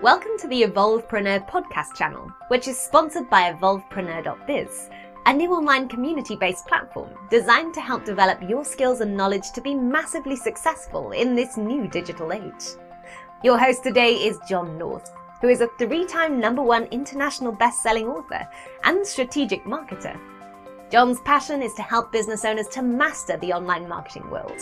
Welcome to the Evolvepreneur podcast channel, which is sponsored by evolvepreneur.biz, a new online community based platform designed to help develop your skills and knowledge to be massively successful in this new digital age. Your host today is John North, who is a three time number one international best selling author and strategic marketer. John's passion is to help business owners to master the online marketing world.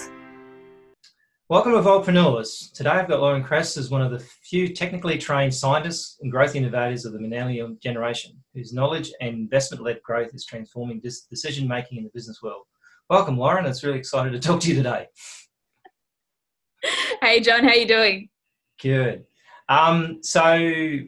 Welcome to Evolvepreneurs. Today I've got Lauren Kress as one of the few technically trained scientists and growth innovators of the millennial generation, whose knowledge and investment-led growth is transforming decision making in the business world. Welcome, Lauren. It's really excited to talk to you today. Hey, John. How are you doing? Good. Um, so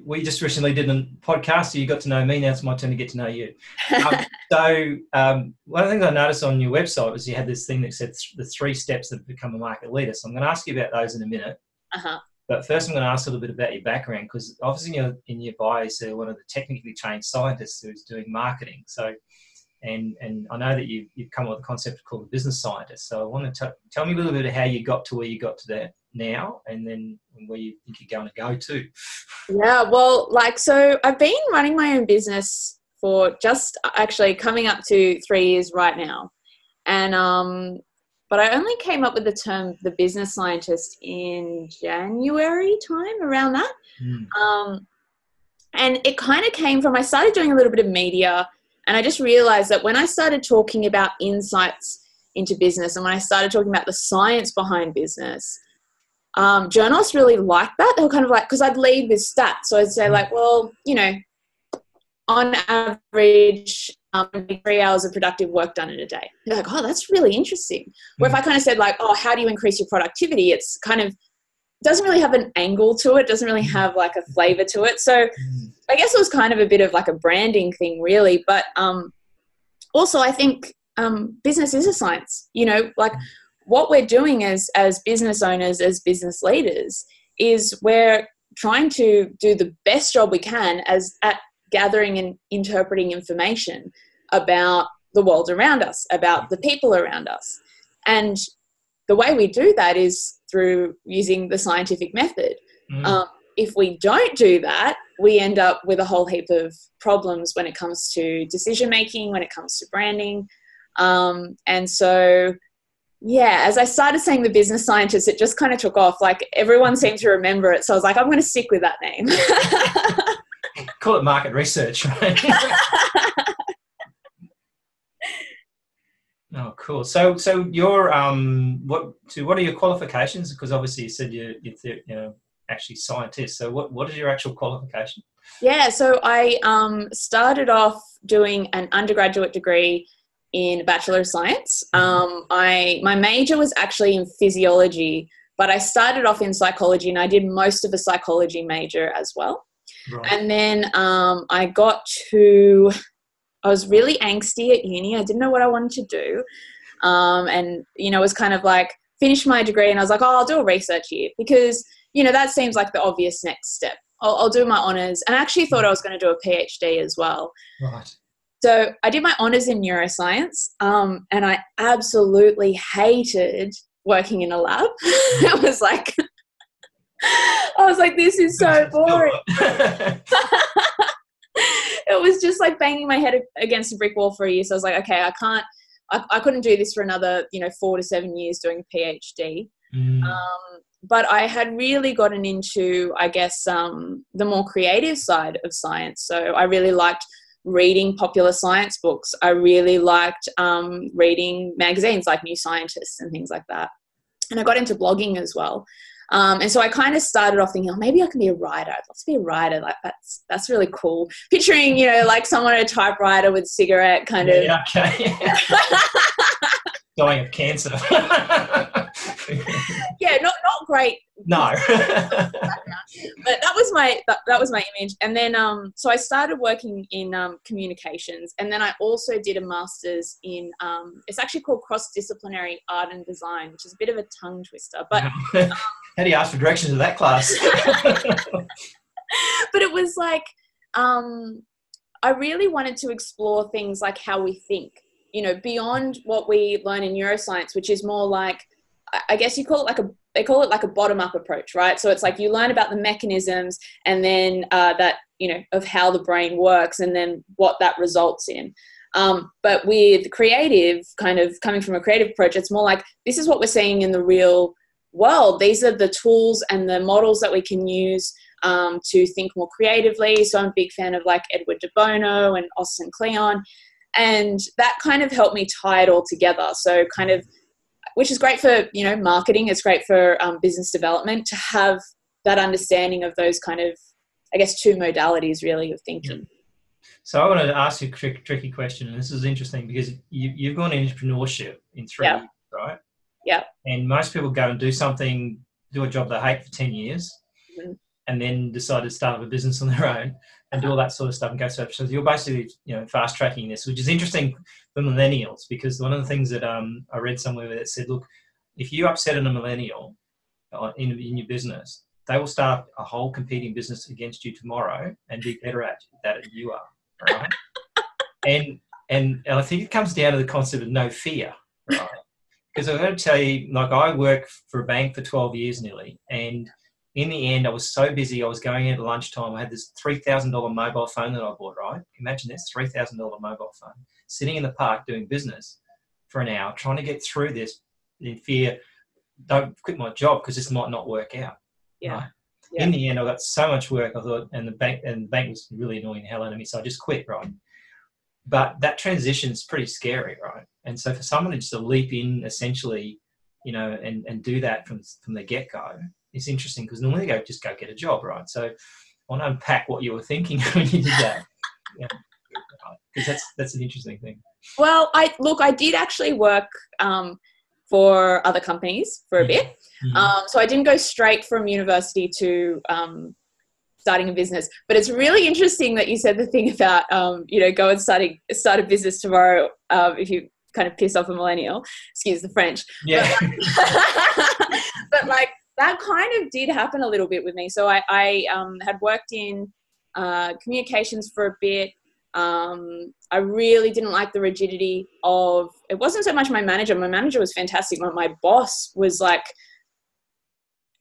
we just recently did a podcast, so you got to know me. Now it's my turn to get to know you. Um, so um, one of the things I noticed on your website was you had this thing that said th- the three steps that become a market leader. So I'm going to ask you about those in a minute. Uh-huh. But first, I'm going to ask a little bit about your background because obviously in your, in your bio, you say one of the technically trained scientists who's doing marketing. So, and and I know that you've, you've come up with a concept called the business scientist. So I want to t- tell me a little bit of how you got to where you got to that now and then where you think you're going to go to? Yeah, well, like, so I've been running my own business for just actually coming up to three years right now. And, um, but I only came up with the term the business scientist in January time around that. Mm. Um, and it kind of came from I started doing a little bit of media and I just realized that when I started talking about insights into business and when I started talking about the science behind business, um, journalists really like that. They were kind of like, because I'd lead with stats. So I'd say, mm. like, well, you know, on average, um, three hours of productive work done in a day. They're like, oh, that's really interesting. Mm. Where if I kind of said, like, oh, how do you increase your productivity? It's kind of doesn't really have an angle to it, doesn't really mm. have like a flavor to it. So mm. I guess it was kind of a bit of like a branding thing, really. But um, also, I think um, business is a science. You know, like what we're doing as as business owners as business leaders is we're trying to do the best job we can as at gathering and interpreting information about the world around us about the people around us. And the way we do that is through using the scientific method. Mm. um, if we don't do that we end up with a whole heap of problems when it comes to decision making when it comes to branding. Um, and so yeah, as I started saying the business scientist, it just kind of took off. Like everyone seemed to remember it. So I was like, I'm going to stick with that name. Call it market research, right? oh, cool. So, so your um, what? So, what are your qualifications? Because obviously, you said you're, you're you know actually scientist. So, what what is your actual qualification? Yeah, so I um, started off doing an undergraduate degree in Bachelor of Science. Mm-hmm. Um, I my major was actually in physiology, but I started off in psychology and I did most of a psychology major as well. Right. And then um, I got to, I was really angsty at uni. I didn't know what I wanted to do. Um, and, you know, it was kind of like, finish my degree and I was like, oh, I'll do a research year because, you know, that seems like the obvious next step. I'll, I'll do my honours. And I actually thought I was going to do a PhD as well. Right. So I did my honors in neuroscience, um, and I absolutely hated working in a lab. it was like, I was like, this is so boring. it was just like banging my head against a brick wall for a year. So I was like, okay, I can't, I, I couldn't do this for another, you know, four to seven years doing a PhD. Mm. Um, but I had really gotten into, I guess, um, the more creative side of science. So I really liked reading popular science books. I really liked um, reading magazines like New Scientist and things like that. And I got into blogging as well. Um, and so I kind of started off thinking, oh, maybe I can be a writer. I'd love to be a writer. Like that's that's really cool. Picturing, you know, like someone at a typewriter with cigarette kind yeah, of. Okay. Dying of cancer. yeah, not not great. No. but that was my that, that, was my image, and then um, so I started working in um, communications, and then I also did a master's in um, it's actually called cross disciplinary art and design, which is a bit of a tongue twister. But um, how do you ask for directions to that class? but it was like um, I really wanted to explore things like how we think you know beyond what we learn in neuroscience which is more like I guess you call it like a they call it like a bottom up approach, right? So it's like you learn about the mechanisms and then uh, that, you know, of how the brain works and then what that results in. Um, but with creative, kind of coming from a creative approach, it's more like this is what we're seeing in the real world. These are the tools and the models that we can use um, to think more creatively. So I'm a big fan of like Edward de Bono and Austin Kleon. And that kind of helped me tie it all together. So kind of, which is great for, you know, marketing. It's great for um, business development to have that understanding of those kind of, I guess, two modalities really of thinking. So I want to ask you a trick, tricky question, and this is interesting because you, have gone entrepreneurship in three yeah. years, right? Yeah. And most people go and do something, do a job they hate for ten years, mm-hmm. and then decide to start up a business on their own and do all that sort of stuff and go so. So you're basically you know fast tracking this, which is interesting for millennials because one of the things that um, I read somewhere that said, look, if you upset a millennial uh, in, in your business, they will start a whole competing business against you tomorrow and be better at that than you are right? and, and and I think it comes down to the concept of no fear, right? Because I'm going to tell you, like I worked for a bank for 12 years nearly, and in the end, I was so busy. I was going into lunchtime. I had this three thousand dollar mobile phone that I bought. Right? Imagine this three thousand dollar mobile phone, sitting in the park doing business for an hour, trying to get through this in fear. Don't quit my job because this might not work out. Yeah. Right? yeah. in the end, I got so much work. I thought, and the bank and the bank was really annoying the hell out of me, so I just quit. Right, but that transition is pretty scary, right? And so for someone to just leap in, essentially, you know, and and do that from from the get go, it's interesting because normally they go just go get a job, right? So I want to unpack what you were thinking when you did that. yeah because that's that's an interesting thing. Well, I look, I did actually work um, for other companies for a bit. Mm-hmm. Um, so I didn't go straight from university to um, starting a business. But it's really interesting that you said the thing about um, you know go and starting start a business tomorrow um, if you kind of piss off a millennial. Excuse the French. Yeah. But, but like that kind of did happen a little bit with me. So I, I um, had worked in uh, communications for a bit. Um, I really didn't like the rigidity of it wasn't so much my manager. My manager was fantastic, but my boss was like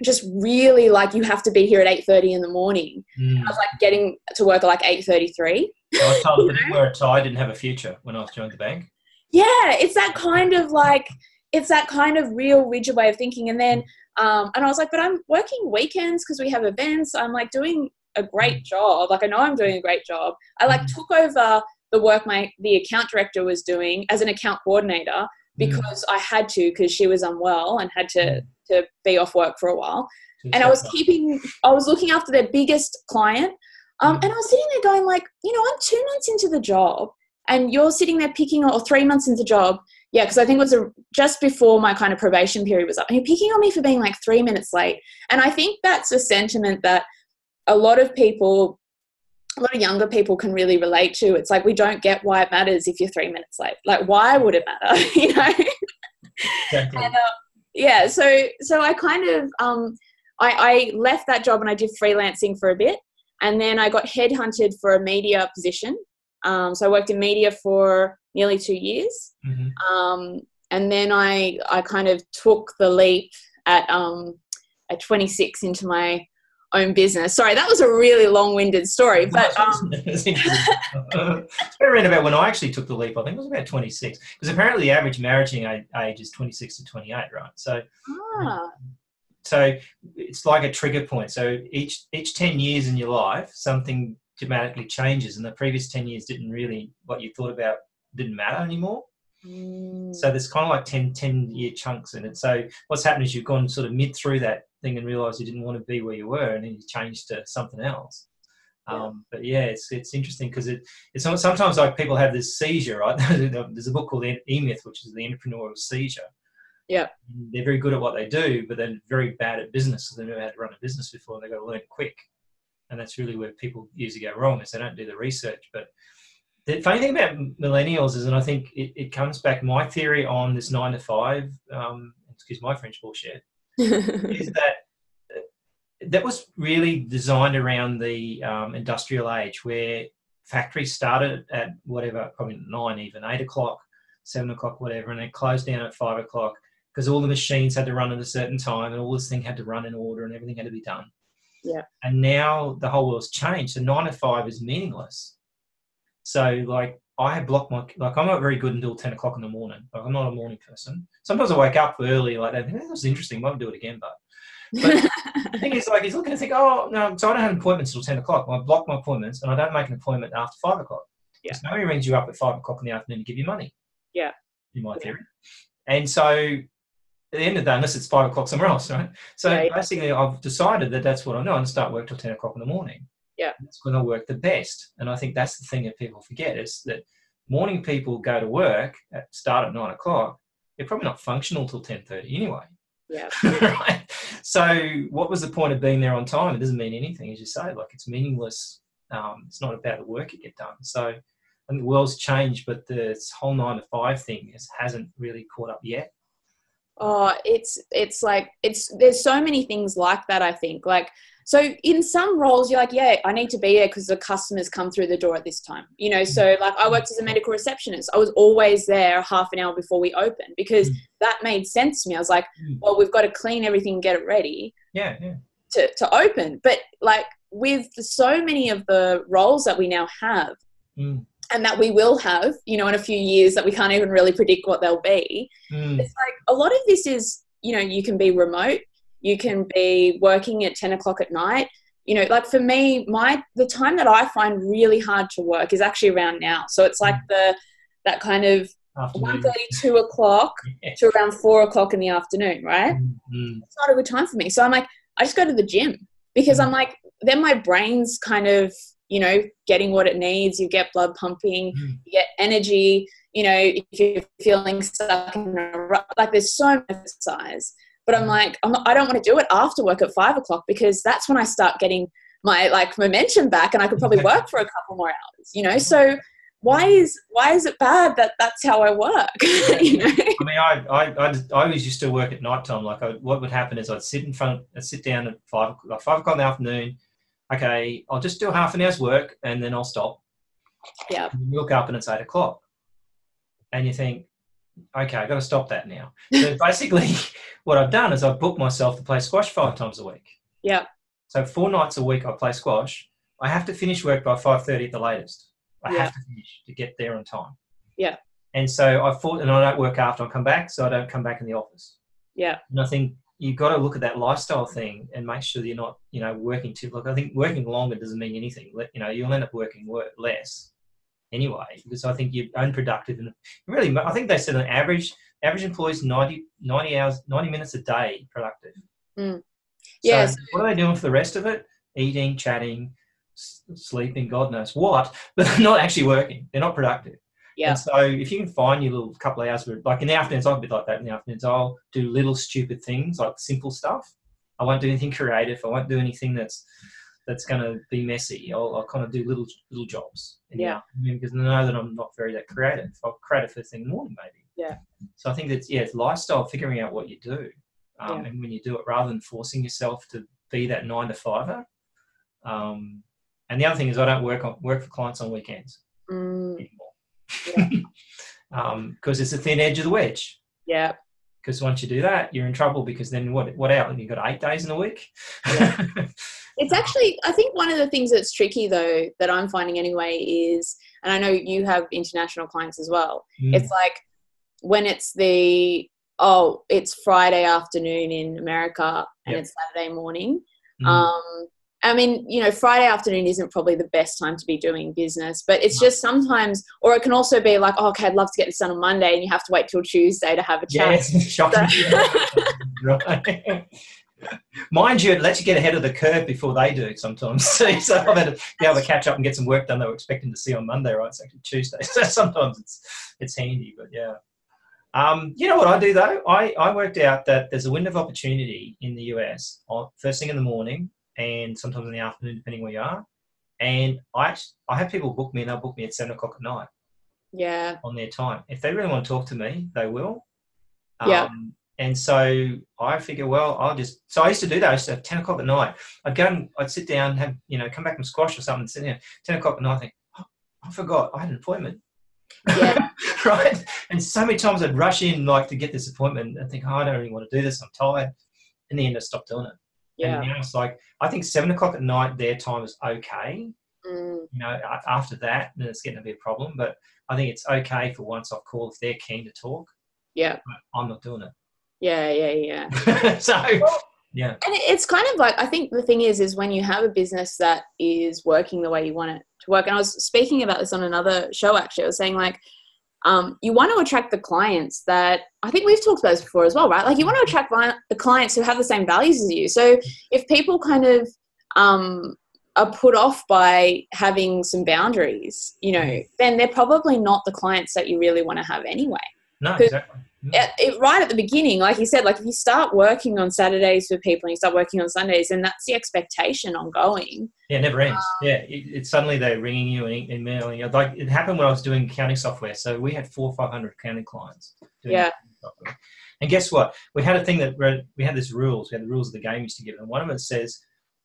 just really like you have to be here at 8.30 in the morning mm. i was like getting to work at like 8.33 i was told that a tie didn't have a future when i was joining the bank yeah it's that kind of like it's that kind of real rigid way of thinking and then um, and i was like but i'm working weekends because we have events i'm like doing a great job. Like I know I'm doing a great job. I like mm. took over the work my the account director was doing as an account coordinator mm. because mm. I had to because she was unwell and had to mm. to be off work for a while. and I was keeping I was looking after their biggest client. Um, mm. and I was sitting there going like, you know, I'm two months into the job and you're sitting there picking or three months into the job. Yeah, because I think it was a, just before my kind of probation period was up. And you're picking on me for being like three minutes late. And I think that's a sentiment that a lot of people a lot of younger people can really relate to it's like we don't get why it matters if you're three minutes late like why would it matter you know exactly. and, uh, yeah so so i kind of um I, I left that job and i did freelancing for a bit and then i got headhunted for a media position um, so i worked in media for nearly two years mm-hmm. um, and then i i kind of took the leap at um, at 26 into my own business. Sorry, that was a really long-winded story, but um... around about when I actually took the leap. I think it was about 26, because apparently the average marrying age is 26 to 28, right? So, ah. so it's like a trigger point. So each each 10 years in your life, something dramatically changes, and the previous 10 years didn't really what you thought about didn't matter anymore. Mm. So there's kind of like 10, 10 year chunks in it. So what's happened is you've gone sort of mid through that thing and realized you didn't want to be where you were and then you changed to something else. Yeah. Um, but yeah, it's it's interesting because it it's sometimes like people have this seizure, right? There's a book called E Myth, which is the entrepreneurial seizure. Yeah, they're very good at what they do, but they're very bad at business. So they've never had to run a business before. and They've got to learn quick, and that's really where people usually go wrong is they don't do the research. But the funny thing about millennials is, and I think it, it comes back my theory on this nine to five, um, excuse my French bullshit, is that that was really designed around the um, industrial age where factories started at whatever, probably nine, even eight o'clock, seven o'clock, whatever, and they closed down at five o'clock because all the machines had to run at a certain time and all this thing had to run in order and everything had to be done. Yeah. And now the whole world's changed. So nine to five is meaningless. So like I have blocked my like I'm not very good until ten o'clock in the morning. Like I'm not a morning person. Sometimes I wake up early like that. That was interesting. Might do it again, but but the thing is, like, he's looking to think, oh, no, so I don't have appointments until 10 o'clock. I block my appointments and I don't make an appointment after 5 o'clock. Yeah. Because nobody rings you up at 5 o'clock in the afternoon to give you money. Yeah. In my Yeah. theory. And so at the end of the day, unless it's 5 o'clock somewhere else, right? So Yeah, yeah. basically, I've decided that that's what I know. I'm going to start work till 10 o'clock in the morning. Yeah. That's when I work the best. And I think that's the thing that people forget is that morning people go to work, at, start at 9 o'clock. They're probably not functional till 10.30 anyway. yeah. right? So, what was the point of being there on time? It doesn't mean anything, as you say. Like it's meaningless. Um, it's not about the work you get done. So, I think the world's changed, but this whole nine to five thing is, hasn't really caught up yet. Oh, it's it's like it's there's so many things like that. I think like so in some roles you're like, yeah, I need to be there because the customers come through the door at this time. You know, so like I worked as a medical receptionist. I was always there half an hour before we opened because Mm. that made sense to me. I was like, Mm. well, we've got to clean everything and get it ready Yeah, yeah, to to open. But like with so many of the roles that we now have Mm. And that we will have, you know, in a few years that we can't even really predict what they'll be Mm. it's like a lot of this is you know you can be remote you can be working at 10 o'clock at night you know like for me my the time that i find really hard to work is actually around now so it's like the that kind of Afternoon. 1.30 2 o'clock Yeah. to around 4 o'clock in the afternoon right Mm, mm. it's not a good time for me so i'm like i just go to the gym because i'm like then my brain's kind of you know getting what it needs you get blood pumping Mm. you get energy you know if you're feeling stuck in a rut like there's so much exercise but i'm like I'm not, i don't want to do it after work at five o'clock because that's when i start getting my like momentum back and i could probably work for a couple more hours you know so why is why is it bad that that's how i work you know I mean, I, I, I, just- I always used to work at night time. Like, I, what would happen is I'd sit in front, I'd sit down at five, like five o'clock in the afternoon. Okay, I'll just do half an hour's work and then I'll stop. Yeah. You look up and it's eight o'clock, and you think, okay, I've got to stop that now. So basically, what I've done is I've booked myself to play squash five times a week. Yeah. So four nights a week I play squash. I have to finish work by five thirty at the latest. I Yeah. have to finish to get there on time. Yeah. And so I thought, and I don't work after I come back, so I don't come back in the office. yeah And I think you've got to look at that lifestyle thing and make sure you're not, you know, working too. Like I think working longer doesn't mean anything. You know, you'll end up working work less anyway because I think you're unproductive. And really, I think they said an average average employees 90, 90 hours, ninety minutes a day productive. Mm. So Yes. what are they doing for the rest of it? Eating, chatting, s- sleeping, God knows what, but they're not actually working. They're not productive. Yeah. And so if you can find your little couple of hours, where, like in the afternoons, I'm a bit like that. In the afternoons, I'll do little stupid things, like simple stuff. I won't do anything creative. I won't do anything that's that's going to be messy. I'll, I'll kind of do little little jobs. Yeah. because I know that I'm not very that creative. I'll create first thing in the morning, maybe. Yeah. So I think that's yeah, it's lifestyle, figuring out what you do, um, Yeah. and when you do it, rather than forcing yourself to be that nine to fiver. Um, and the other thing is, I don't work on work for clients on weekends Mm, anymore. Because it's a thin edge of the wedge. yeah Because once you do that, you're in trouble. Because then what? What out? You've got eight days in a week. Yeah. It's actually, I think one of the things that's tricky though, that I'm finding anyway, is, and I know you have international clients as well, Mm. it's like when it's the, oh, it's Friday afternoon in America and Yep. it's Saturday morning. Mm. Um, I mean, you know, Friday afternoon isn't probably the best time to be doing business, but it's just sometimes, or it can also be like, oh, okay, I'd love to get this done on Monday, and you have to wait till Tuesday to have a chat. it's shocking. right. Mind you, it lets you get ahead of the curve before they do sometimes. See, so I've had to be able to catch up and get some work done they were expecting to see on Monday, right? It's actually Tuesday. So sometimes it's it's handy, but yeah. Um, you know what I do though? I, I worked out that there's a window of opportunity in the US on first thing in the morning and sometimes in the afternoon, depending where you are. And I act- I have people book me and they'll book me at seven o'clock at night Yeah, on their time. If they really want to talk to me, they will. Yeah. Um, and so I figure, well, I'll just. So I used to do that. I used to have ten o'clock at night. I'd go and I'd sit down, have you know, come back from squash or something, sit down ten o'clock at night. I think, oh, I forgot I had an appointment. Yeah. right? And so many times I'd rush in like to get this appointment and think, oh, I don't really want to do this. I'm tired. In the end, I stopped doing it. Yeah. And now it's like I think seven o'clock at night their time is okay. Mm, You know, after that, then it's getting to be a problem. But I think it's okay for once I've called if they're keen to talk. yeah. I'm not doing it. Yeah. Yeah. Yeah. so yeah, And it's kind of like I think the thing is, is when you have a business that is working the way you want it to work. And I was speaking about this on another show. Actually, I was saying like, um, you want to attract the clients that I think we've talked about this before as well, right? Like you want to attract the clients who have the same values as you. So if people kind of um, are put off by having some boundaries, you know, then they're probably not the clients that you really want to have anyway no, exactly. Mm. at, it, right at the beginning, like you said, like if you start working on Saturdays for people and you start working on Sundays, then that's the expectation ongoing. Yeah, it never ends. yeah, it, it's suddenly they're ringing you and emailing you. Like it happened when I was doing accounting software. So we had four or five hundred accounting clients. doing Yeah. software. And guess what? We had a thing that read, we had this rules. We had the rules of the game used to give, and one of them says,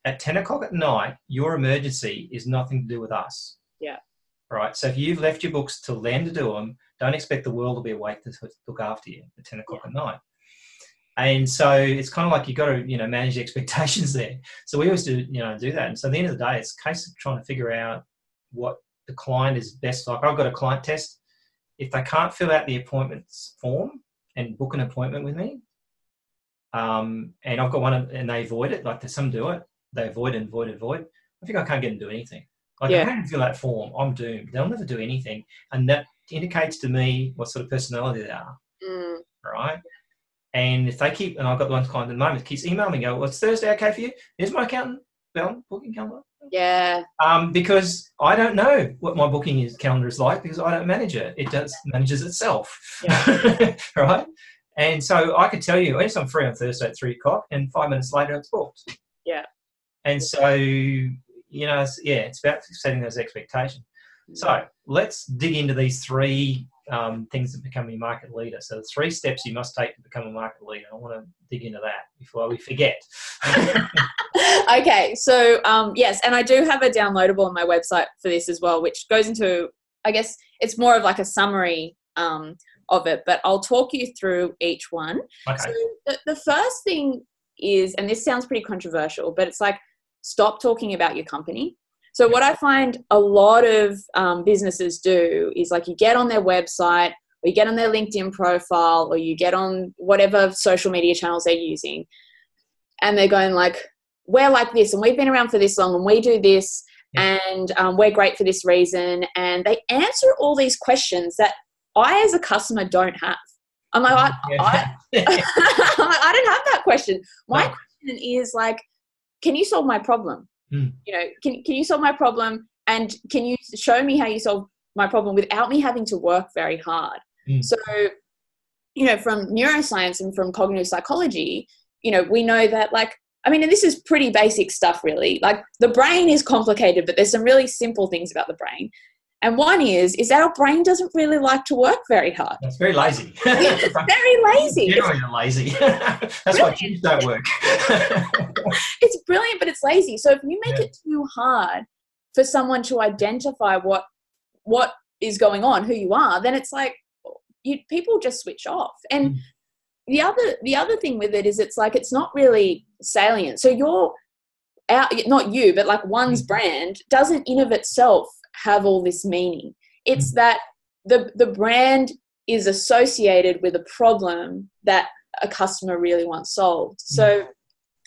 at ten o'clock at night, your emergency is nothing to do with us. Yeah. Right. So if you've left your books till then to do them, don't expect the world to be awake to look after you at ten o'clock at night. And so it's kind of like you've got to, you know, manage the expectations there. So we always do, you know, do that. And so at the end of the day, it's a case of trying to figure out what the client is best like. I've got a client test. If they can't fill out the appointments form and book an appointment with me, um, and I've got one and they avoid it, like there's some do it, they avoid and avoid and avoid. I think I can't get them to do anything. Like Yeah. if I can't fill that form, I'm doomed. They'll never do anything, and that indicates to me what sort of personality they are Mm, right? And if they keep, and I've got one client at the moment, keeps emailing me, go, well, it's Thursday okay for you? Here's my accountant, Bell, booking calendar. yeah, Um, because I don't know what my booking is, calendar is like because I don't manage it. It does manages itself, right? And so I could tell you, yes, I'm free on Thursday at three o'clock, and five minutes later it's booked. Yeah. And so, you know, it's, yeah, it's about setting those expectations. So let's dig into these three um, things that become your market leader. So the three steps you must take to become a market leader. I want to dig into that before we forget. okay, so um, yes, and I do have a downloadable on my website for this as well, which goes into, I guess, it's more of like a summary um, of it, but I'll talk you through each one. okay. So the, the first thing is, and this sounds pretty controversial, but it's like stop talking about your company. So what I find a lot of um, businesses do is like you get on their website, or you get on their LinkedIn profile, or you get on whatever social media channels they're using, and they're going like, "We're like this, and we've been around for this long, and we do this, and um, we're great for this reason," and they answer all these questions that I, as a customer, don't have. I'm like, I, I, Yeah. I'm like, I don't have that question. My No. question is like, can you solve my problem? Hmm. You know, can can you solve my problem? And can you show me how you solve my problem without me having to work very hard? Hmm. So, you know, from neuroscience and from cognitive psychology, you know, we know that like I mean, and this is pretty basic stuff, really. Like the brain is complicated, but there's some really simple things about the brain. And one is is that our brain doesn't really like to work very hard. It's very lazy. It's very lazy. It's Generally, they're lazy. That's why gyms don't work. it's brilliant, but it's lazy. So if you make Yeah. it too hard for someone to identify what what is going on, who you are, then it's like you people just switch off. And Mm. the other the other thing with it is it's like it's not really salient. So you're out not you, but like one's Mm. brand doesn't in of itself have all this meaning. It's that the the brand is associated with a problem that a customer really wants solved. So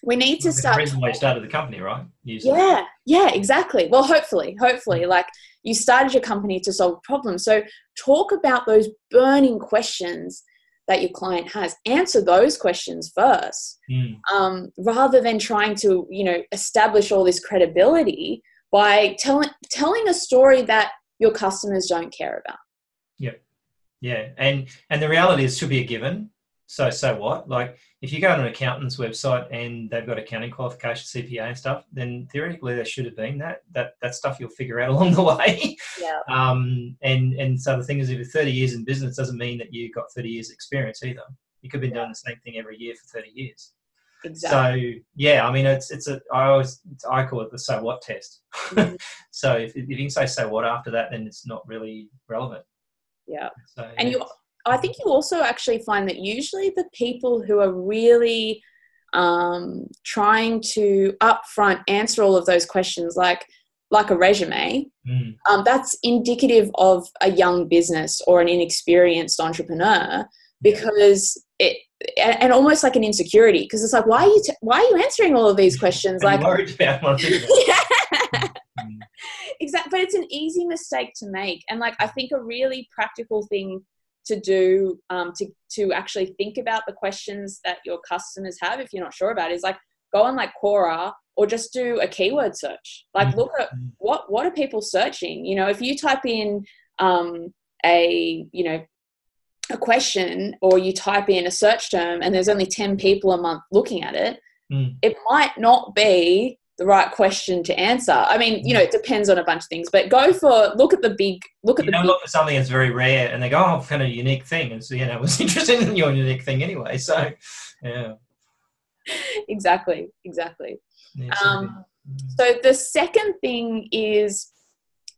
we need to start. the reason why you started the company, right? Yeah yeah exactly well hopefully hopefully like you started your company to solve problems so talk about those burning questions that your client has answer those questions first Mm. um, rather than trying to you know establish all this credibility by telling telling a story that your customers don't care about Yep. Yeah, and and the reality is should be a given. So so what? Like if you go on an accountant's website and they've got accounting qualification, CPA and stuff, then theoretically there should have been that that that stuff you'll figure out along the way. yeah Um, and and so the thing is, if you're 30 years in business, doesn't mean that you've got 30 years experience either. You could have been doing the same thing every year for 30 years. Exactly So yeah, I mean it's it's a I always I call it the so what test. Mhm. so if, if you can say so what after that, then it's not really relevant. yeah. So, And yeah. you, I think you also actually find that usually the people who are really um, trying to upfront answer all of those questions, like like a resume, Mm, um, that's indicative of a young business or an inexperienced entrepreneur because it and, almost like an insecurity because it's like why are you t- why are you answering all of these questions? Like worried about one thing? yeah. Mm, exactly but it's an easy mistake to make and like i think a really practical thing to do um, to to actually think about the questions that your customers have if you're not sure about it, is like go on like Quora or just do a keyword search. Like Mhm. look at what what are people searching? You know if you type in um, a you know a question or you type in a search term and there's only 10 people a month looking at it Mm. it might not be the right question to answer i mean you know it depends on a bunch of things but go for look at the big look at You the don't big look for something that's very rare, and they go, "Oh, I've found a unique thing," and so you know, I was interested in your unique thing anyway. So, yeah. exactly exactly yeah um. So the second thing is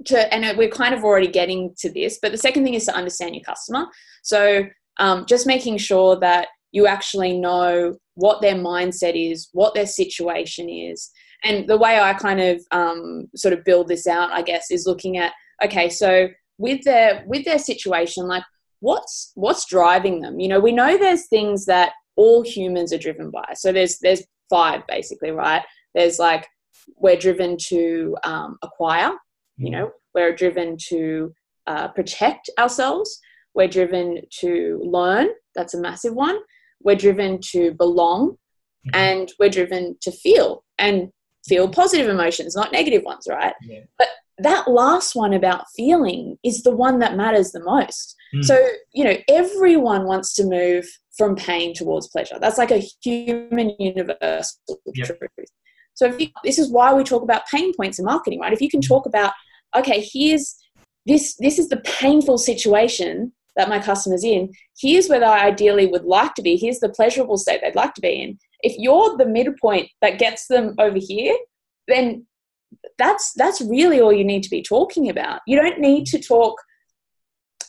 to, and we're kind of already getting to this, but the second thing is to understand your customer. So um, just making sure that you actually know what their mindset is, what their situation is. And the way I kind of um, sort of build this out, I guess, is looking at okay, so with their with their situation, like what's what's driving them? You know, we know there's things that all humans are driven by. So there's there's five basically, right? There's like we're driven to um, acquire you know we're driven to uh, protect ourselves we're driven to learn that's a massive one we're driven to belong Mhm. and we're driven to feel and feel positive emotions not negative ones right Yeah. but that last one about feeling is the one that matters the most Mm. so you know everyone wants to move from pain towards pleasure that's like a human universal Yep. truth so if you, this is why we talk about pain points in marketing, right? If you can talk about, okay, here's this this is the painful situation that my customer's in. Here's where they ideally would like to be. Here's the pleasurable state they'd like to be in. If you're the midpoint that gets them over here, then that's that's really all you need to be talking about. You don't need to talk.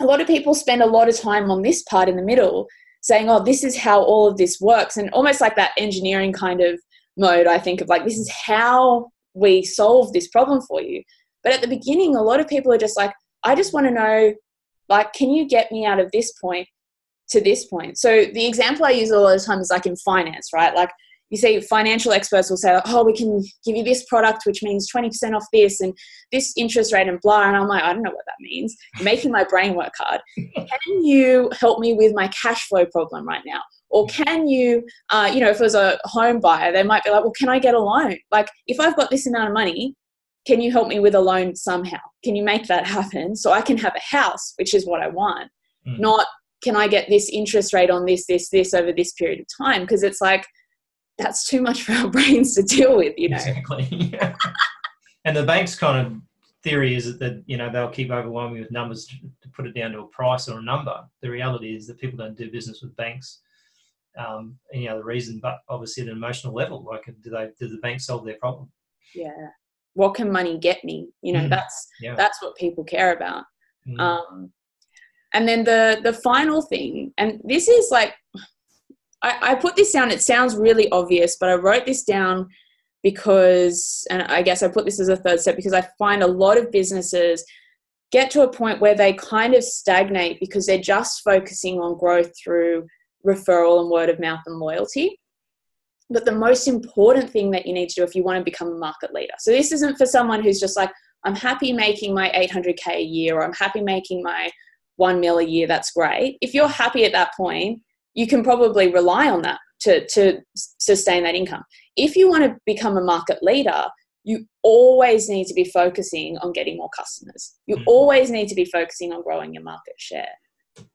A lot of people spend a lot of time on this part in the middle, saying, "Oh, this is how all of this works," and almost like that engineering kind of mode. I think of like this is how we solve this problem for you. But at the beginning, a lot of people are just like, "I just want to know, like, can you get me out of this point to this point?" So the example I use a lot of times is like in finance, right? Like you see financial experts will say, oh, we can give you this product, which means 20% off this and this interest rate and blah. And I'm like, I don't know what that means. Making my brain work hard. Can you help me with my cash flow problem right now? Or can you, uh, you know, if it was a home buyer, they might be like, well, can I get a loan? Like, if I've got this amount of money, can you help me with a loan somehow? Can you make that happen so I can have a house, which is what I want? Mm. Not, can I get this interest rate on this, this, this over this period of time? Because it's like, that's too much for our brains to deal with, you know. Exactly. and the bank's kind of theory is that, you know they'll keep overwhelming with numbers to, to put it down to a price or a number. The reality is that people don't do business with banks um, any other reason, but obviously at an emotional level. Like, do they? do the bank solve their problem? Yeah. What can money get me? You know, Mm. that's Yeah. that's what people care about. Mm. Um, and then the the final thing, and this is like, I, I put this down. It sounds really obvious, but I wrote this down because, and I guess I put this as a third step because I find a lot of businesses get to a point where they kind of stagnate because they're just focusing on growth through referral and word of mouth and loyalty. But the most important thing that you need to do if you want to become a market leader. So this isn't for someone who's just like, I'm happy making my 800K a year or I'm happy making my one mil a year. That's great. If you're happy at that point, you can probably rely on that to, to sustain that income. If you want to become a market leader, you always need to be focusing on getting more customers. You Mhm. always need to be focusing on growing your market share.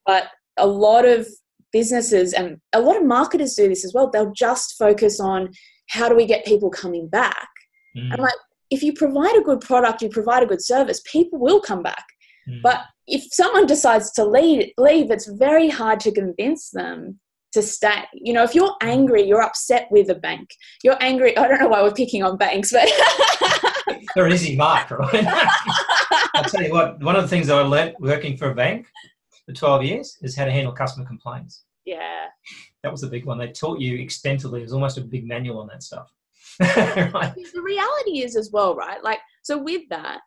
But a lot of businesses and a lot of marketers do this as well. They'll just focus on how do we get people coming back. Mm. I'm like, if you provide a good product, you provide a good service, people will come back. Mm. But if someone decides to leave, leave, it's very hard to convince them to stay. You know, if you're angry, you're upset with a bank. You're angry. I don't know why we're picking on banks, but they're an easy mark, right? I'll tell you what. One of the things I learned working for a bank for 12 years is how to handle customer complaints. Yeah. That was a big one. They taught you extensively. Was almost a big manual on that stuff. right? The reality is as well, right? Like, so with that,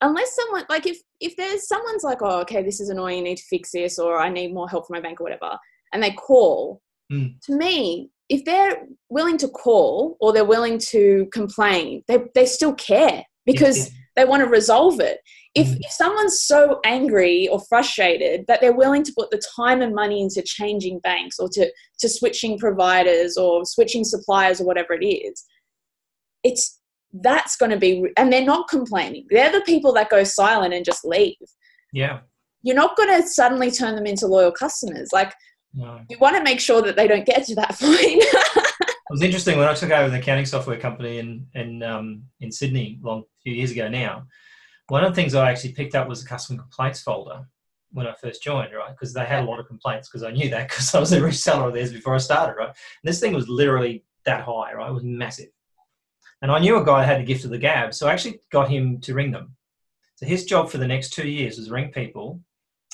unless someone like if if there's someone's like, oh, okay, this is annoying, I need to fix this, or I need more help from my bank or whatever, and they call, Mm. to me, if they're willing to call or they're willing to complain, they they still care because Yeah, they want to resolve it. If, Mhm. if someone's so angry or frustrated that they're willing to put the time and money into changing banks or to, to switching providers or switching suppliers or whatever it is, it's that's going to be, and they're not complaining. They're the people that go silent and just leave. yeah. You're not going to suddenly turn them into loyal customers. Like, No. you want to make sure that they don't get to that point. It was interesting when I took over the accounting software company in in um, in Sydney long few years ago now. One of the things I actually picked up was the customer complaints folder when I first joined, right? Because they had a lot of complaints because I knew that because I was a reseller of theirs before I started, right? And this thing was literally that high, right? It was massive. And I knew a guy that had the gift of the gab, so I actually got him to ring them. So his job for the next two years was ring people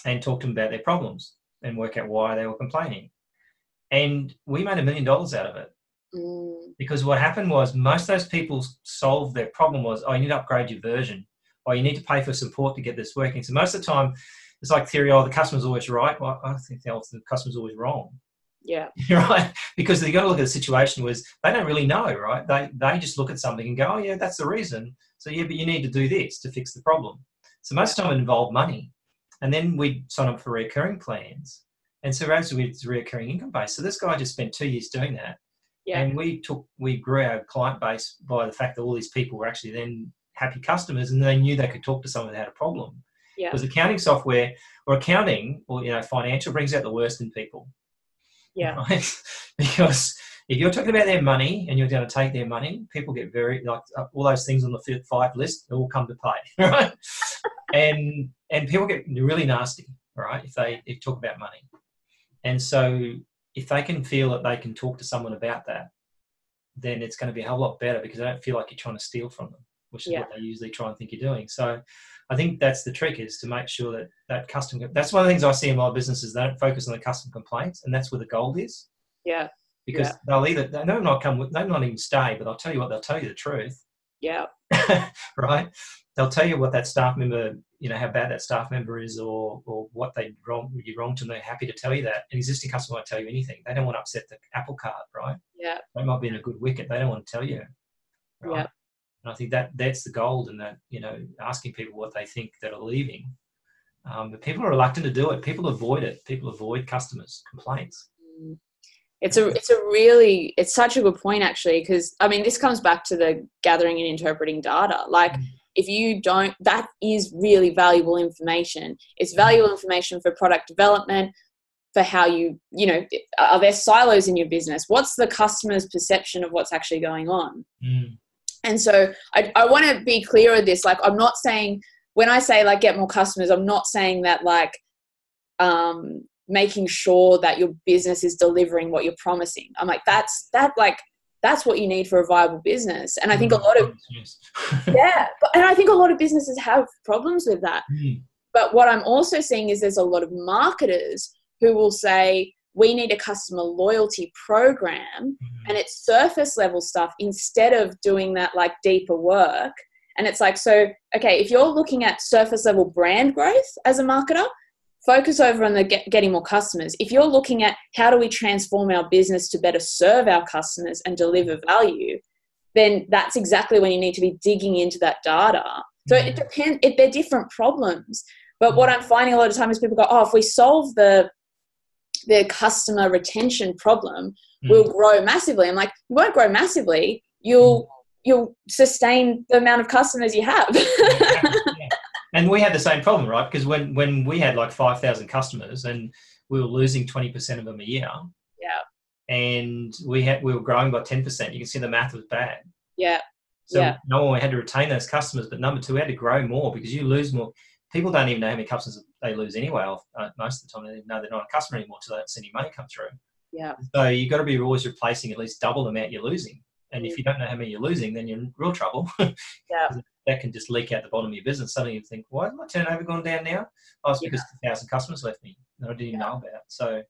and talk to them about their problems and work out why they were complaining. And we made a million dollars out of it Mm, because what happened was most of those people solved their problem was oh you need to upgrade your version or you need to pay for support to get this working. So most of the time it's like theory oh the customer's always right. Well i think the the customer's always wrong. Yeah. right. Because you got to look at the situation was they don't really know right? They they just look at something and go oh yeah that's the reason. So yeah but you need to do this to fix the problem. So most of the time it involved money. And then we sign up for recurring plans. And so as with the recurring income base so this guy just spent two years doing that. Yeah. and we took we grew our client base by the fact that all these people were actually then happy customers and they knew they could talk to someone that had a problem. Yeah. Because accounting software or accounting or you know financial brings out the worst in people. Yeah. Right? because if you're talking about their money and you're going to take their money, people get very like uh, all those things on the five list all come to play, right? and and people get really nasty, right? If they if talk about money, and so if they can feel that they can talk to someone about that, then it's going to be a whole lot better because they don't feel like you're trying to steal from them, which is Yeah. what they usually try and think you're doing. So I think that's the trick is to make sure that that custom. That's one of the things I see in my businesses. They don't focus on the custom complaints, and that's where the gold is Yeah. because Yeah. they'll either they may not come with, they may not even stay, but I'll tell you what, they'll tell you the truth, Yeah. right? They'll tell you what that staff member, you know, how bad that staff member is, or or what they wrong you wrong to them. They're happy to tell you that. An existing customer won't tell you anything. They don't want to upset the apple cart, right? Yeah. They might be in a good wicket. They don't want to tell you, right? Yeah. And I think that that's the gold, and that you know, asking people what they think that are leaving. Um, but people are reluctant to do it. People avoid it. People avoid customers' complaints. Mm. It's a it's a really it's such a good point actually because I mean this comes back to the gathering and interpreting data. Like Mm. if you don't that is really valuable information. It's valuable information for product development for how you you know are there silos in your business? What's the customer's perception of what's actually going on? Mm. And so I, I want to be clear with this. Like, I'm not saying when I say like get more customers, I'm not saying that like um, making sure that your business is delivering what you're promising. I'm like, that's that like that's what you need for a viable business. And I think a lot of Yes. yeah, but, and I think a lot of businesses have problems with that. Mm. But what I'm also seeing is there's a lot of marketers who will say we need a customer loyalty program Mm. and it's surface level stuff instead of doing that like deeper work. And it's like so okay if you're looking at surface level brand growth as a marketer focus over on the get, getting more customers. If you're looking at how do we transform our business to better serve our customers and deliver mm-hmm. value then that's exactly when you need to be digging into that data. So it mm-hmm. depends it, they're different problems but what i'm finding a lot of time is people go oh if we solve the the customer retention problem Mm. will grow massively. I'm like, you won't grow massively. You'll you'll sustain the amount of customers you have. Yeah. And we had the same problem, right? Because when when we had like five thousand customers and we were losing twenty percent of them a year, yeah, and we had we were growing by ten percent. You can see the math was bad. yeah, So Yeah. number one, we had to retain those customers, but number two, we had to grow more because you lose more. People don't even know how many customers they lose anyway. Uh, most of the time, they know they're not a customer anymore until see any money come through. yeah, So you've got to be always replacing at least double the amount you're losing. And if you don't know how many you're losing, then you're in real trouble. Yeah. that can just leak out the bottom of your business. Suddenly you think, why is my turnover gone down now? Oh, it's because a thousand customers left me. that I didn't yeah. know about. So,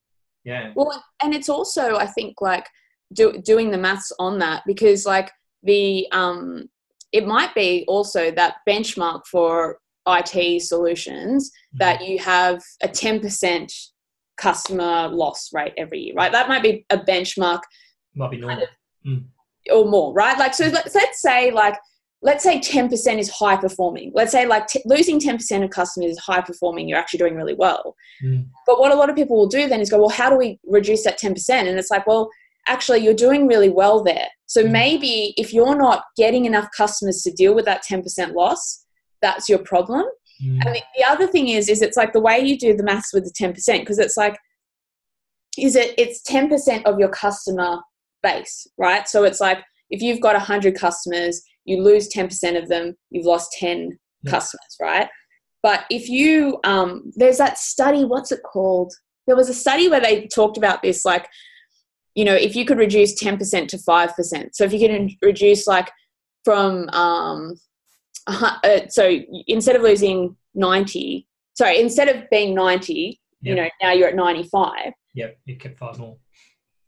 yeah. Well, and it's also I think like do, doing the maths on that because like the um it might be also that benchmark for IT solutions mm-hmm. that you have a 10% customer loss rate every year, right? That might be a benchmark. Might be normal. Kind of, mm. Or more, right? Like, so let's, let's say, like, let's say 10% is high performing. Let's say, like, t- losing 10% of customers is high performing, you're actually doing really well. Mm. But what a lot of people will do then is go, well, how do we reduce that 10%? And it's like, well, actually, you're doing really well there. So mm. maybe if you're not getting enough customers to deal with that 10% loss, that's your problem. Mm. And the, the, other thing is, is it's like the way you do the maths with the 10%, because it's like, is it, it's 10% of your customer base, right? So it's like, if you've got 100 customers, you lose 10% of them, you've lost 10 yeah. customers, right? But if you, um, there's that study, what's it called? There was a study where they talked about this, like, you know, if you could reduce 10% to 5%. So if you can reduce like from, um, uh, so instead of losing 90, sorry, instead of being 90, yep. you know, now you're at 95. Yep, you kept five more.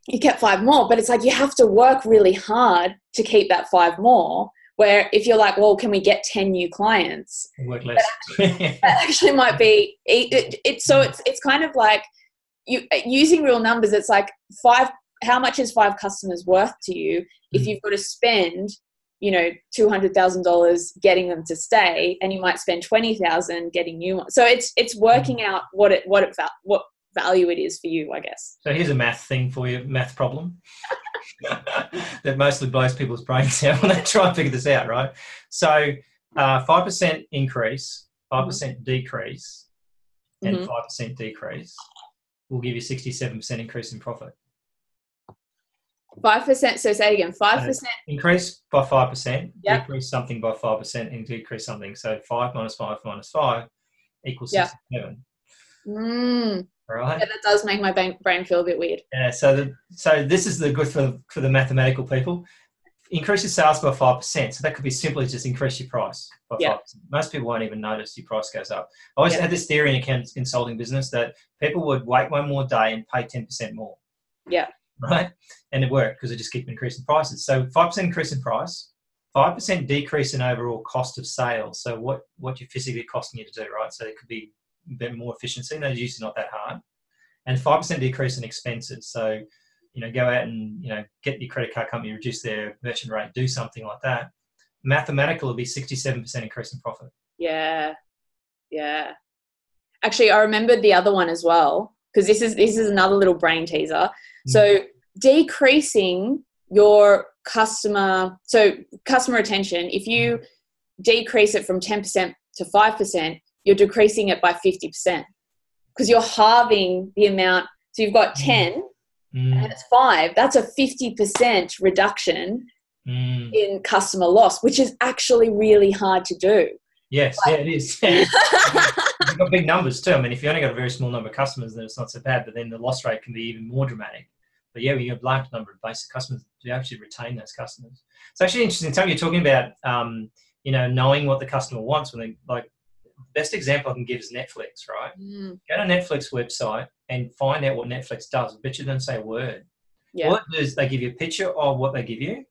You kept five more, but it's like you have to work really hard to keep that five more. Where if you're like, well, can we get 10 new clients? Work less. That actually, that actually might be, it, it, it, so it's, it's kind of like, you using real numbers it's like five how much is five customers worth to you if mm. you've got to spend you know $200,000 getting them to stay and you might spend 20,000 getting new ones. So it's it's working mm. out what it what it what value it is for you, I guess. So here's a math thing for you, math problem that mostly blows people's brains out when they try and figure this out, right? So uh, 5% increase, 5% mm-hmm. decrease, and mm-hmm. 5% decrease will give you 67% increase in profit. Five percent. So say again. Five percent. Increase by five percent. Yep. Decrease something by five percent, and decrease something. So five minus five minus five equals yep. sixty-seven. Mm. Right. Yeah, that does make my brain feel a bit weird. Yeah. So the, so this is the good for for the mathematical people. Increase your sales by five percent. So that could be simply just increase your price by five yep. percent. Most people won't even notice your price goes up. I always had this theory in a consulting business that people would wait one more day and pay ten percent more. Yeah right? And it worked because it just keep increasing prices. So 5% increase in price, 5% decrease in overall cost of sales. So what, what you're physically costing you to do, right? So it could be a bit more efficiency. No, it's usually not that hard. And 5% decrease in expenses. So, you know, go out and, you know, get your credit card company, reduce their merchant rate, do something like that. Mathematical will be 67% increase in profit. Yeah. Yeah. Actually, I remembered the other one as well because this is this is another little brain teaser. Mm. So decreasing your customer so customer retention if you decrease it from 10% to 5% you're decreasing it by 50% because you're halving the amount. So you've got mm. 10 mm. and it's 5 that's a 50% reduction mm. in customer loss which is actually really hard to do. Yes like, yeah it is. You've got big numbers too. I mean if you only got a very small number of customers then it's not so bad but then the loss rate can be even more dramatic but yeah, we have a large number of basic customers to actually retain those customers. It's actually interesting. Tell you're talking about, um, you know, knowing what the customer wants. When they like, best example I can give is Netflix. Right? Mm. Go to Netflix website and find out what Netflix does. I bet you don't say a word. Yeah. What is they give you a picture of what they give you,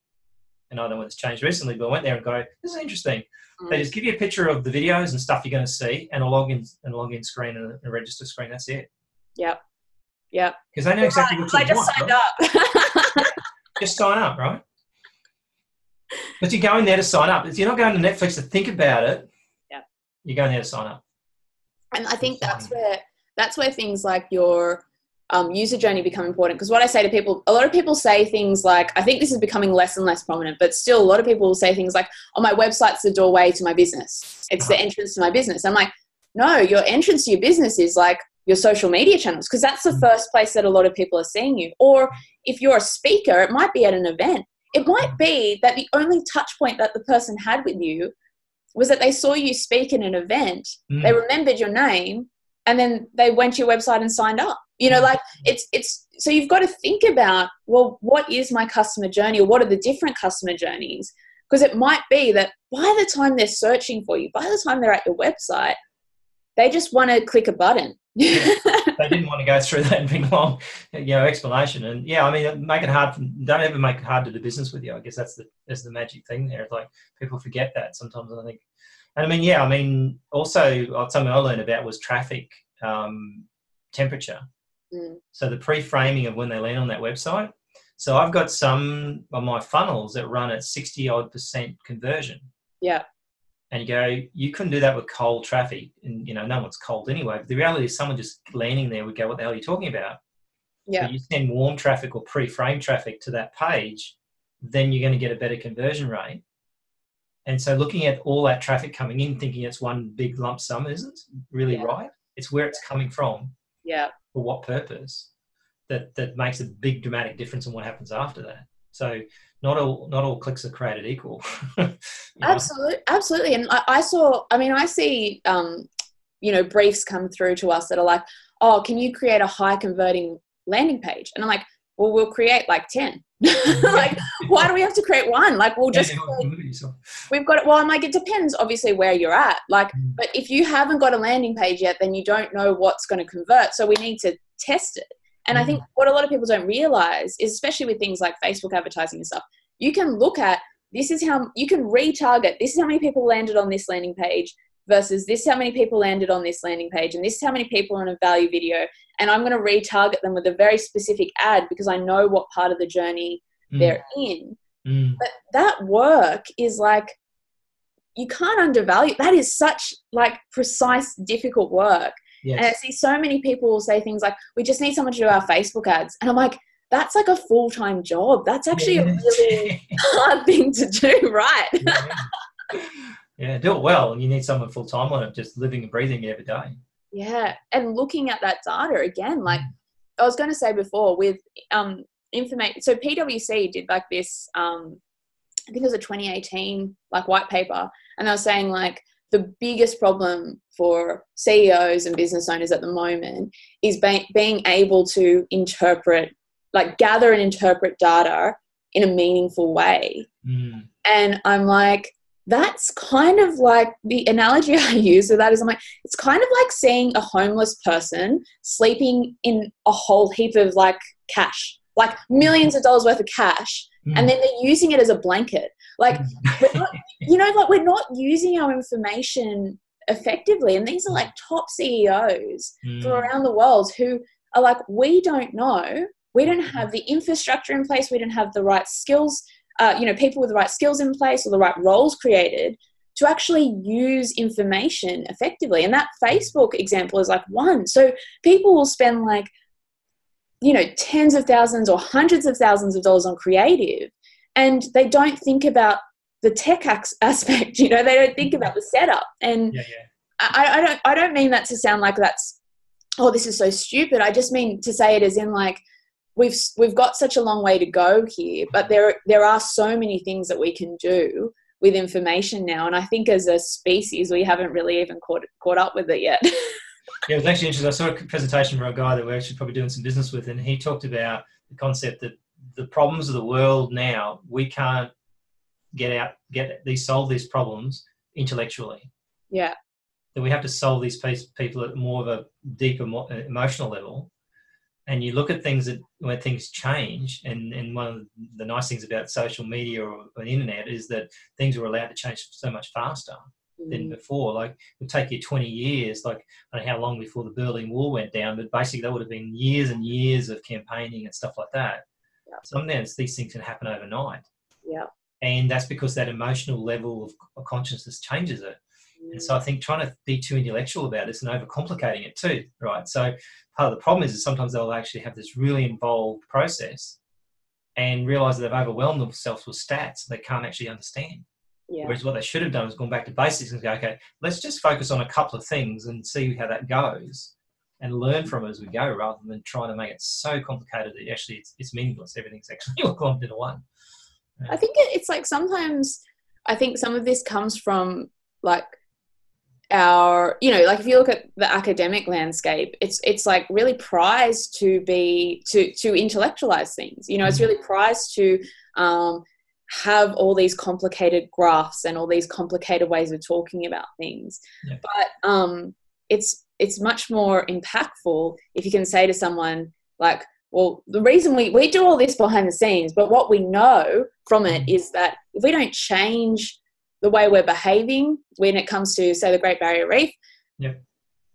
and I don't know what's changed recently, but I went there and go, this is interesting. Mm. They just give you a picture of the videos and stuff you're going to see, and a login and a login screen and a register screen. That's it. Yep. Yep. Because I know exactly right, what you I just want, signed right? up. just sign up, right? But you're going there to sign up. If you're not going to Netflix to think about it, yeah, you're going there to sign up. And I think that's where that's where things like your um, user journey become important. Because what I say to people, a lot of people say things like, I think this is becoming less and less prominent, but still, a lot of people will say things like, "Oh, my website's the doorway to my business. It's the uh-huh. entrance to my business." I'm like, no, your entrance to your business is like your social media channels because that's the mm. first place that a lot of people are seeing you. Or if you're a speaker, it might be at an event. It might be that the only touch point that the person had with you was that they saw you speak in an event, mm. they remembered your name, and then they went to your website and signed up. You know, like it's it's so you've got to think about well, what is my customer journey or what are the different customer journeys? Because it might be that by the time they're searching for you, by the time they're at your website, they just want to click a button they didn't want to go through that big long, you know, explanation. And yeah, I mean, make it hard. For, don't ever make it hard to do business with you. I guess that's the that's the magic thing there. It's like people forget that sometimes. I think, and I mean, yeah, I mean, also uh, something I learned about was traffic um, temperature. Mm. So the pre-framing of when they land on that website. So I've got some of my funnels that run at sixty odd percent conversion. Yeah and you go, you couldn't do that with cold traffic, and you know no one's cold anyway. But the reality is, someone just landing there would go, "What the hell are you talking about?" Yeah. But you send warm traffic or pre-frame traffic to that page, then you're going to get a better conversion rate. And so, looking at all that traffic coming in, thinking it's one big lump sum isn't really Yeah. right. It's where it's coming from, Yeah. for what purpose, that that makes a big dramatic difference in what happens after that. So, not all not all clicks are created equal. Know? Absolutely, absolutely. And I, I saw. I mean, I see. Um, you know, briefs come through to us that are like, "Oh, can you create a high converting landing page?" And I'm like, "Well, we'll create like ten. like, why do we have to create one? Like, we'll just Yeah, we've got it. Well, I'm like, it depends, obviously, where you're at. Like, Mm. but if you haven't got a landing page yet, then you don't know what's going to convert. So we need to test it. And I Mm. think what a lot of people don't realize is, especially with things like Facebook advertising and stuff, you can look at this is how you can retarget. This is how many people landed on this landing page versus this is how many people landed on this landing page, and this is how many people are in a value video. And I'm going to retarget them with a very specific ad because I know what part of the journey Mm, they're in mm, but that work is like you can't undervalue that is such like precise difficult work and i see so many people say things like we just need someone to do our facebook ads. And i'm like that's like a full-time job. That's actually a really hard thing to do right? Yeah. yeah, do it well, and you need someone full time on it, just living and breathing every day. yeah and looking at that data again like i was going to say before with um information so pwc did like this um i think it was a 2018 like white paper and they were saying like the biggest problem for ceos and business owners at the moment is be- being able to interpret like gather and interpret data in a meaningful way. Mm, and I'm like, that's kind of like the analogy I use with that is I'm like, it's kind of like seeing a homeless person sleeping in a whole heap of like cash, like millions of dollars worth of cash, mm, and then they're using it as a blanket. Like, we're not, you know, like we're not using our information effectively. And these are like top CEOs mm, from around the world who are like, we don't know. We don't have the infrastructure in place. We don't have the right skills, uh, you know, people with the right skills in place or the right roles created to actually use information effectively. And that Facebook example is like one. So people will spend like, you know, tens of thousands or hundreds of thousands of dollars on creative, and they don't think about the tech aspect. You know, they don't think about the setup. And yeah, yeah. I, I don't I don't mean that to sound like that's oh this is so stupid. I just mean to say it as in like we've we've got such a long way to go here, but there there are so many things that we can do with information now, and I think as a species we haven't really even caught caught up with it yet. Yeah, it was actually interesting. I saw a presentation from a guy that we're actually probably doing some business with, and he talked about the concept that the problems of the world now we can't get out, get these solve these problems intellectually. yeah, That we have to solve these piece, people at more of a deeper uh, emotional level. And you look at things that when things change, and, and one of the nice things about social media or, or the internet is that things are allowed to change so much faster than Mm, before. Like it would take you 20 years, like I don't know how long before the Berlin Wall went down, but basically that would have been years and years of campaigning and stuff like that. Yeah. Sometimes these things can happen overnight. yeah. And that's because that emotional level of, of consciousness changes it. And so I think trying to be too intellectual about this and overcomplicating it too, right? So part of the problem is, is sometimes they'll actually have this really involved process and realize that they've overwhelmed themselves with stats they can't actually understand. Yeah, Whereas what they should have done is gone back to basics and go, okay, let's just focus on a couple of things and see how that goes and learn from it as we go rather than trying to make it so complicated that actually it's, it's meaningless. Everything's actually all lumped into one. I think it's like sometimes I think some of this comes from like our you know like if you look at the academic landscape it's it's like really prized to be to to intellectualize things you know it's really prized to um have all these complicated graphs and all these complicated ways of talking about things Yeah. but um it's it's much more impactful if you can say to someone like well the reason we we do all this behind the scenes but what we know from it Mm-hmm. that if we don't change the way we're behaving when it comes to say the great barrier reef Yeah.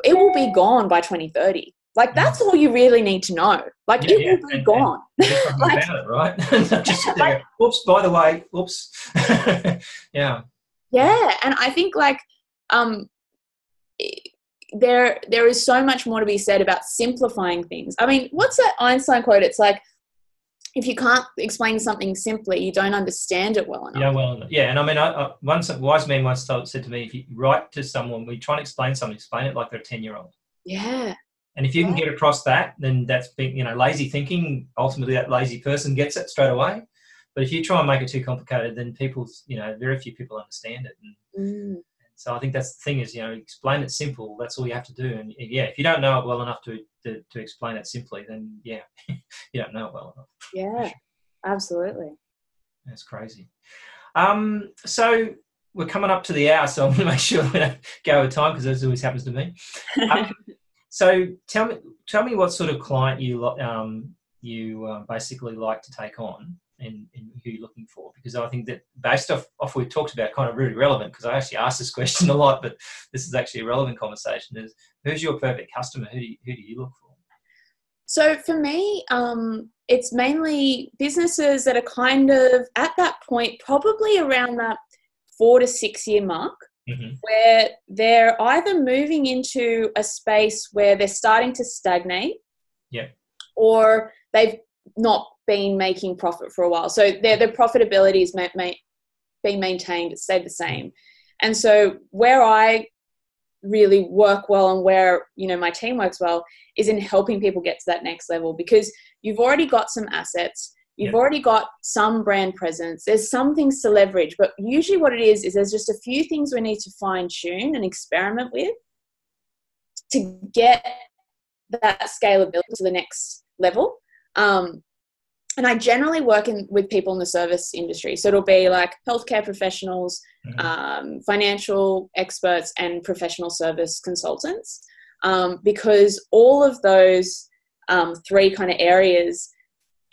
it will be gone by 2030 like that's all you really need to know like. Yeah, it yeah. will be And- gone Like- about it, right? Just Yeah, there, oops, by the way, oops. yeah. yeah and i think like um there there is so much more to be said about simplifying things i mean what's that einstein quote it's like if you can't explain something simply you don't understand it well enough Yeah, well, yeah, and I mean, I, I, once a wise man once told, said to me, if you write to someone, we try and explain something, explain it like they're a ten-year-old, yeah and if you can get across that, then that's being, you know, lazy thinking. Ultimately, that lazy person gets it straight away. But if you try and make it too complicated, then people, you know, very few people understand it. And Mm, so I think that's the thing is, you know, explain it simple. That's all you have to do. And yeah, if you don't know it well enough to to, to explain it simply, then yeah, you don't know it well enough. yeah absolutely That's crazy. Um, so we're coming up to the hour, so I'm going to make sure we don't go over time because that always happens to me. Um, so tell me, tell me what sort of client you um, you uh, basically like to take on, and, and who you're looking for. Because I think that based off off we've talked about, kind of really relevant. Because I actually asked this question a lot, but this is actually a relevant conversation. Is who's your perfect customer? Who do you, who do you look for? so for me um, it's mainly businesses that are kind of at that point probably around that four to six year mark Mm-hmm. where they're either moving into a space where they're starting to stagnate Yeah. or they've not been making profit for a while so their, their profitability is ma- ma- being maintained stayed the same and so where i really work well and where you know my team works well is in helping people get to that next level because you've already got some assets you've Yep. already got some brand presence there's some things to leverage but usually what it is is there's just a few things we need to fine tune and experiment with to get that scalability to the next level um, and i generally work in, with people in the service industry so it'll be like healthcare professionals Mhm. um, financial experts and professional service consultants um, because all of those um, three kind of areas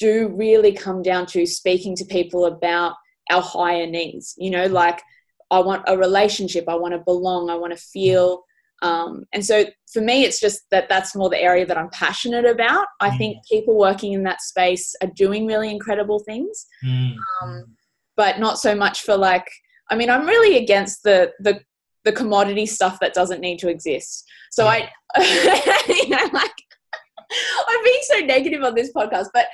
do really come down to speaking to people about our higher needs. You know like i want a relationship i want to belong i want to feel um, and so for me it's just that that's more the area that i'm passionate about. I think people working in that space are doing really incredible things Mm. um, but not so much for like i mean i'm really against the the the commodity stuff that doesn't need to exist. So i you know like i'm being so negative on this podcast but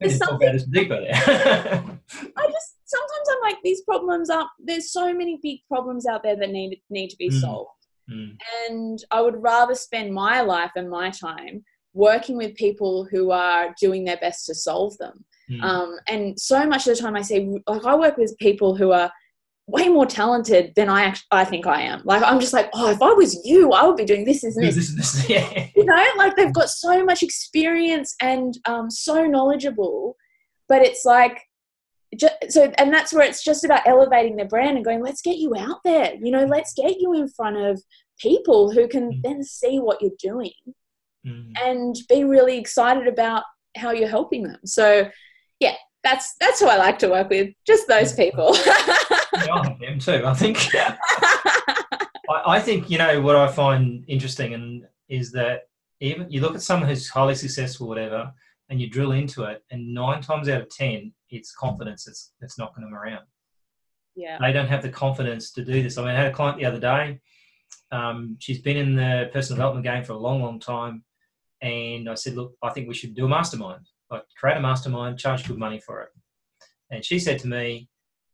there's can talk about this deeper there. i just sometimes i'm like these problems are there's so many big problems out there that need need to be Mm. solved Mm. and i would rather spend my life and my time working with people who are doing their best to solve them Mm. um, and so much of the time, I say, like, I work with people who are way more talented than I actually, I think I am. Like, I'm just like, oh, if I was you, I would be doing this, this, and This, this. this, this, yeah. You know, like they've got so much experience and um, so knowledgeable, but it's like, just, so, and that's where it's just about elevating their brand and going, let's get you out there. You know, let's get you in front of people who can Mm. then see what you're doing Mm. and be really excited about how you're helping them. So, yeah, that's that's who I like to work with. Just those people. I am too. I think. I, I think you know what I find interesting, and is that even you look at someone who's highly successful, whatever, and you drill into it, and nine times out of ten, it's confidence that's that's knocking them around. yeah. They don't have the confidence to do this. I mean, I had a client the other day. Um, she's been in the personal development game for a long, long time, and I said, "Look, I think we should do a mastermind. Like, create a mastermind, charge good money for it." And she said to me,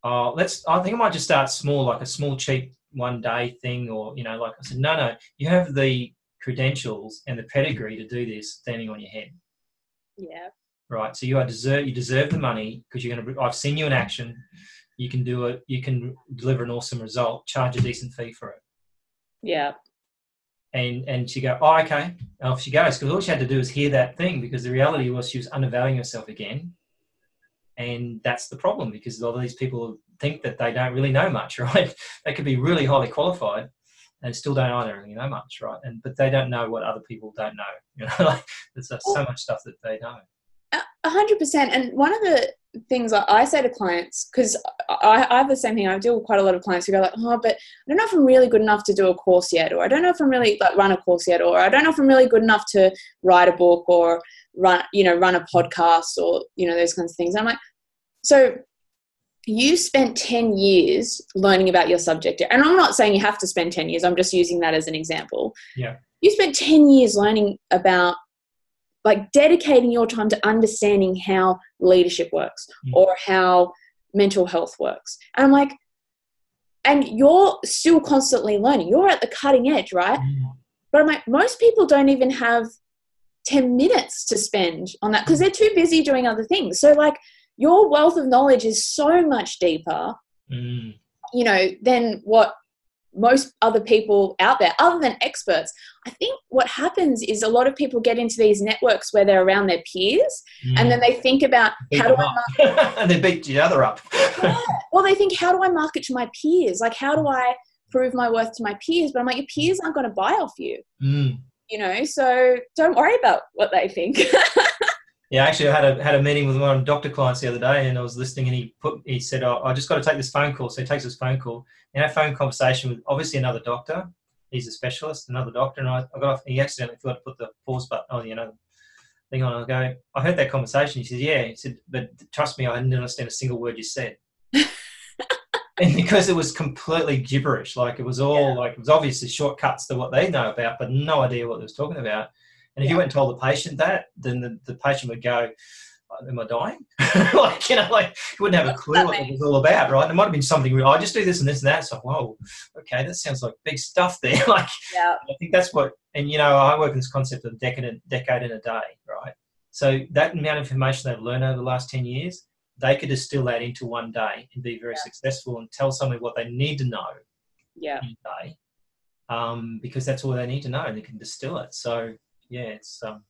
"Oh, let's. I think I might just start small, like a small, cheap one day thing, or you know, like." I said, "No, no. You have the credentials and the pedigree to do this standing on your head." Yeah. right? So you are deserve you deserve the money because you're going to. I've seen you in action. You can do it. You can deliver an awesome result. Charge a decent fee for it. Yeah. And and she go, oh okay. And off she goes because all she had to do was hear that thing because the reality was she was undervaluing herself again. And that's the problem because a lot of these people think that they don't really know much, right? They could be really highly qualified, and still don't either really know much, right? And but they don't know what other people don't know. You know, like there's so much stuff that they know. A hundred percent. And one of the things I say to clients, because I, I, have the same thing. I deal with quite a lot of clients who go like, "Oh, but I don't know if I'm really good enough to do a course yet, or I don't know if I'm really like run a course yet, or I don't know if I'm really good enough to write a book or run, you know, run a podcast or you know those kinds of things." And I'm like, so you spent 10 years learning about your subject and i'm not saying you have to spend 10 years i'm just using that as an example yeah you spent 10 years learning about like dedicating your time to understanding how leadership works mm. or how mental health works and i'm like and you're still constantly learning you're at the cutting edge right mm. but i'm like most people don't even have 10 minutes to spend on that because they're too busy doing other things so like your wealth of knowledge is so much deeper mm. you know than what most other people out there other than experts i think what happens is a lot of people get into these networks where they're around their peers mm. and then they think about beat how do i market and they beat each other up yeah. well they think how do i market to my peers like how do i prove my worth to my peers but i'm like your peers aren't going to buy off you mm. you know so don't worry about what they think Yeah, actually, I had a had a meeting with one of my doctor clients the other day, and I was listening, and he put he said, oh, "I just got to take this phone call." So he takes this phone call, and a phone conversation with obviously another doctor. He's a specialist, another doctor, and I, I got off. He accidentally forgot to put the pause button on, you know, thing on. I go, I heard that conversation. He said, "Yeah." He said, "But trust me, I didn't understand a single word you said." and because it was completely gibberish, like it was all yeah. like it was obviously shortcuts to what they know about, but no idea what they was talking about. And if yeah. you went and told the patient that, then the, the patient would go, am I dying? like, you know, like you wouldn't have a clue what it was all about, right? It might have been something real. I just do this and this and that. So, whoa, okay, that sounds like big stuff there. like, yeah. I think that's what, and you know, I work in this concept of decade, decade in a day, right? So that amount of information they've learned over the last 10 years, they could distill that into one day and be very yeah. successful and tell somebody what they need to know yeah. day. Um, because that's all they need to know and they can distill it. So yeah, it's um,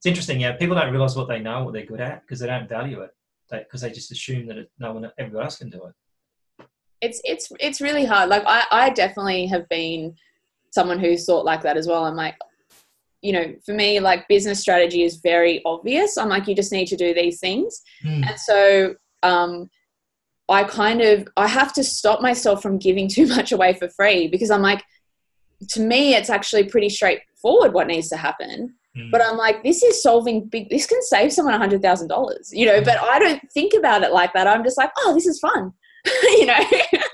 it's interesting. Yeah, people don't realize what they know, what they're good at, because they don't value it, because they, they, just assume that it, no one, everyone else can do it. It's it's it's really hard. Like I, I definitely have been someone who's thought like that as well. I'm like, you know, for me, like business strategy is very obvious. I'm like, you just need to do these things, mm. and so um, I kind of I have to stop myself from giving too much away for free because I'm like, to me, it's actually pretty straightforward what needs to happen. Mm. But I'm like, this is solving big. This can save someone a hundred thousand dollars, you know. But I don't think about it like that. I'm just like, oh, this is fun, you know.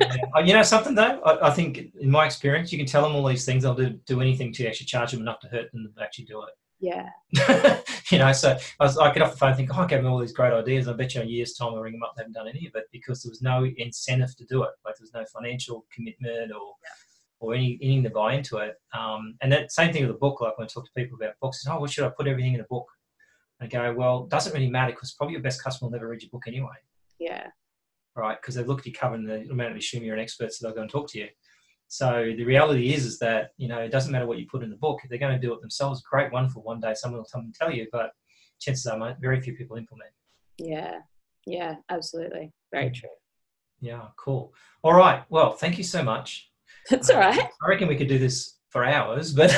yeah. Uh, you know something though. I, I, think in my experience, you can tell them all these things. They'll do do anything to actually charge them enough to hurt them to actually do it. Yeah. you know, so I, was, I get off the phone and think, oh, I gave them all these great ideas. I bet you in a year's time I'll ring them up. They haven't done any of it because there was no incentive to do it. Like there was no financial commitment or. Or any, anything to buy into it. Um, and that same thing with the book. Like when I talk to people about books, oh, what should I put everything in a book? I go, well, it doesn't really matter because probably your best customer will never read your book anyway. Yeah. Right, because they've looked at your cover and they automatically assume you're an expert, so they'll go and talk to you. So the reality is, is that you know it doesn't matter what you put in the book. If they're going to do it themselves, great, wonderful. One day someone will come and tell you, but chances are very few people implement. Yeah, yeah, absolutely, very true. Yeah, cool. All right. Well, thank you so much. That's all right. I reckon we could do this for hours, but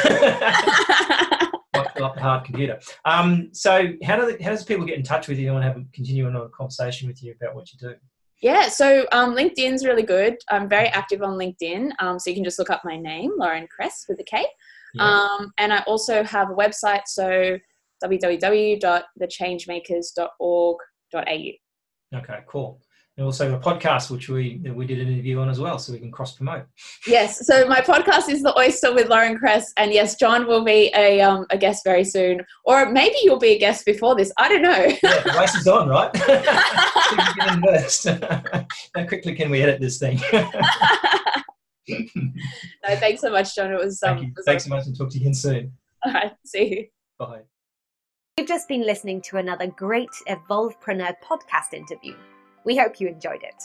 off the hard computer. Um, so, how do the, how does people get in touch with you and have a continuing a conversation with you about what you do? Yeah, so um, LinkedIn's really good. I'm very active on LinkedIn, um, so you can just look up my name, Lauren Kress with a K. Yeah. Um, and I also have a website, so www.thechangemakers.org.au. Okay, cool and also a podcast which we we did an interview on as well so we can cross promote yes so my podcast is the oyster with lauren kress and yes john will be a, um, a guest very soon. Or maybe you'll be a guest before this i don't know. Yeah, the race is on right? How quickly can we edit this thing? No thanks so much john. It was, um, Thank thanks so much and talk to you again soon. All right see you. Bye. You've just been listening to another great Evolvepreneur podcast interview. We hope you enjoyed it.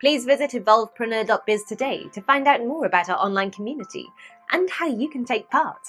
Please visit evolvepreneur.biz today to find out more about our online community and how you can take part.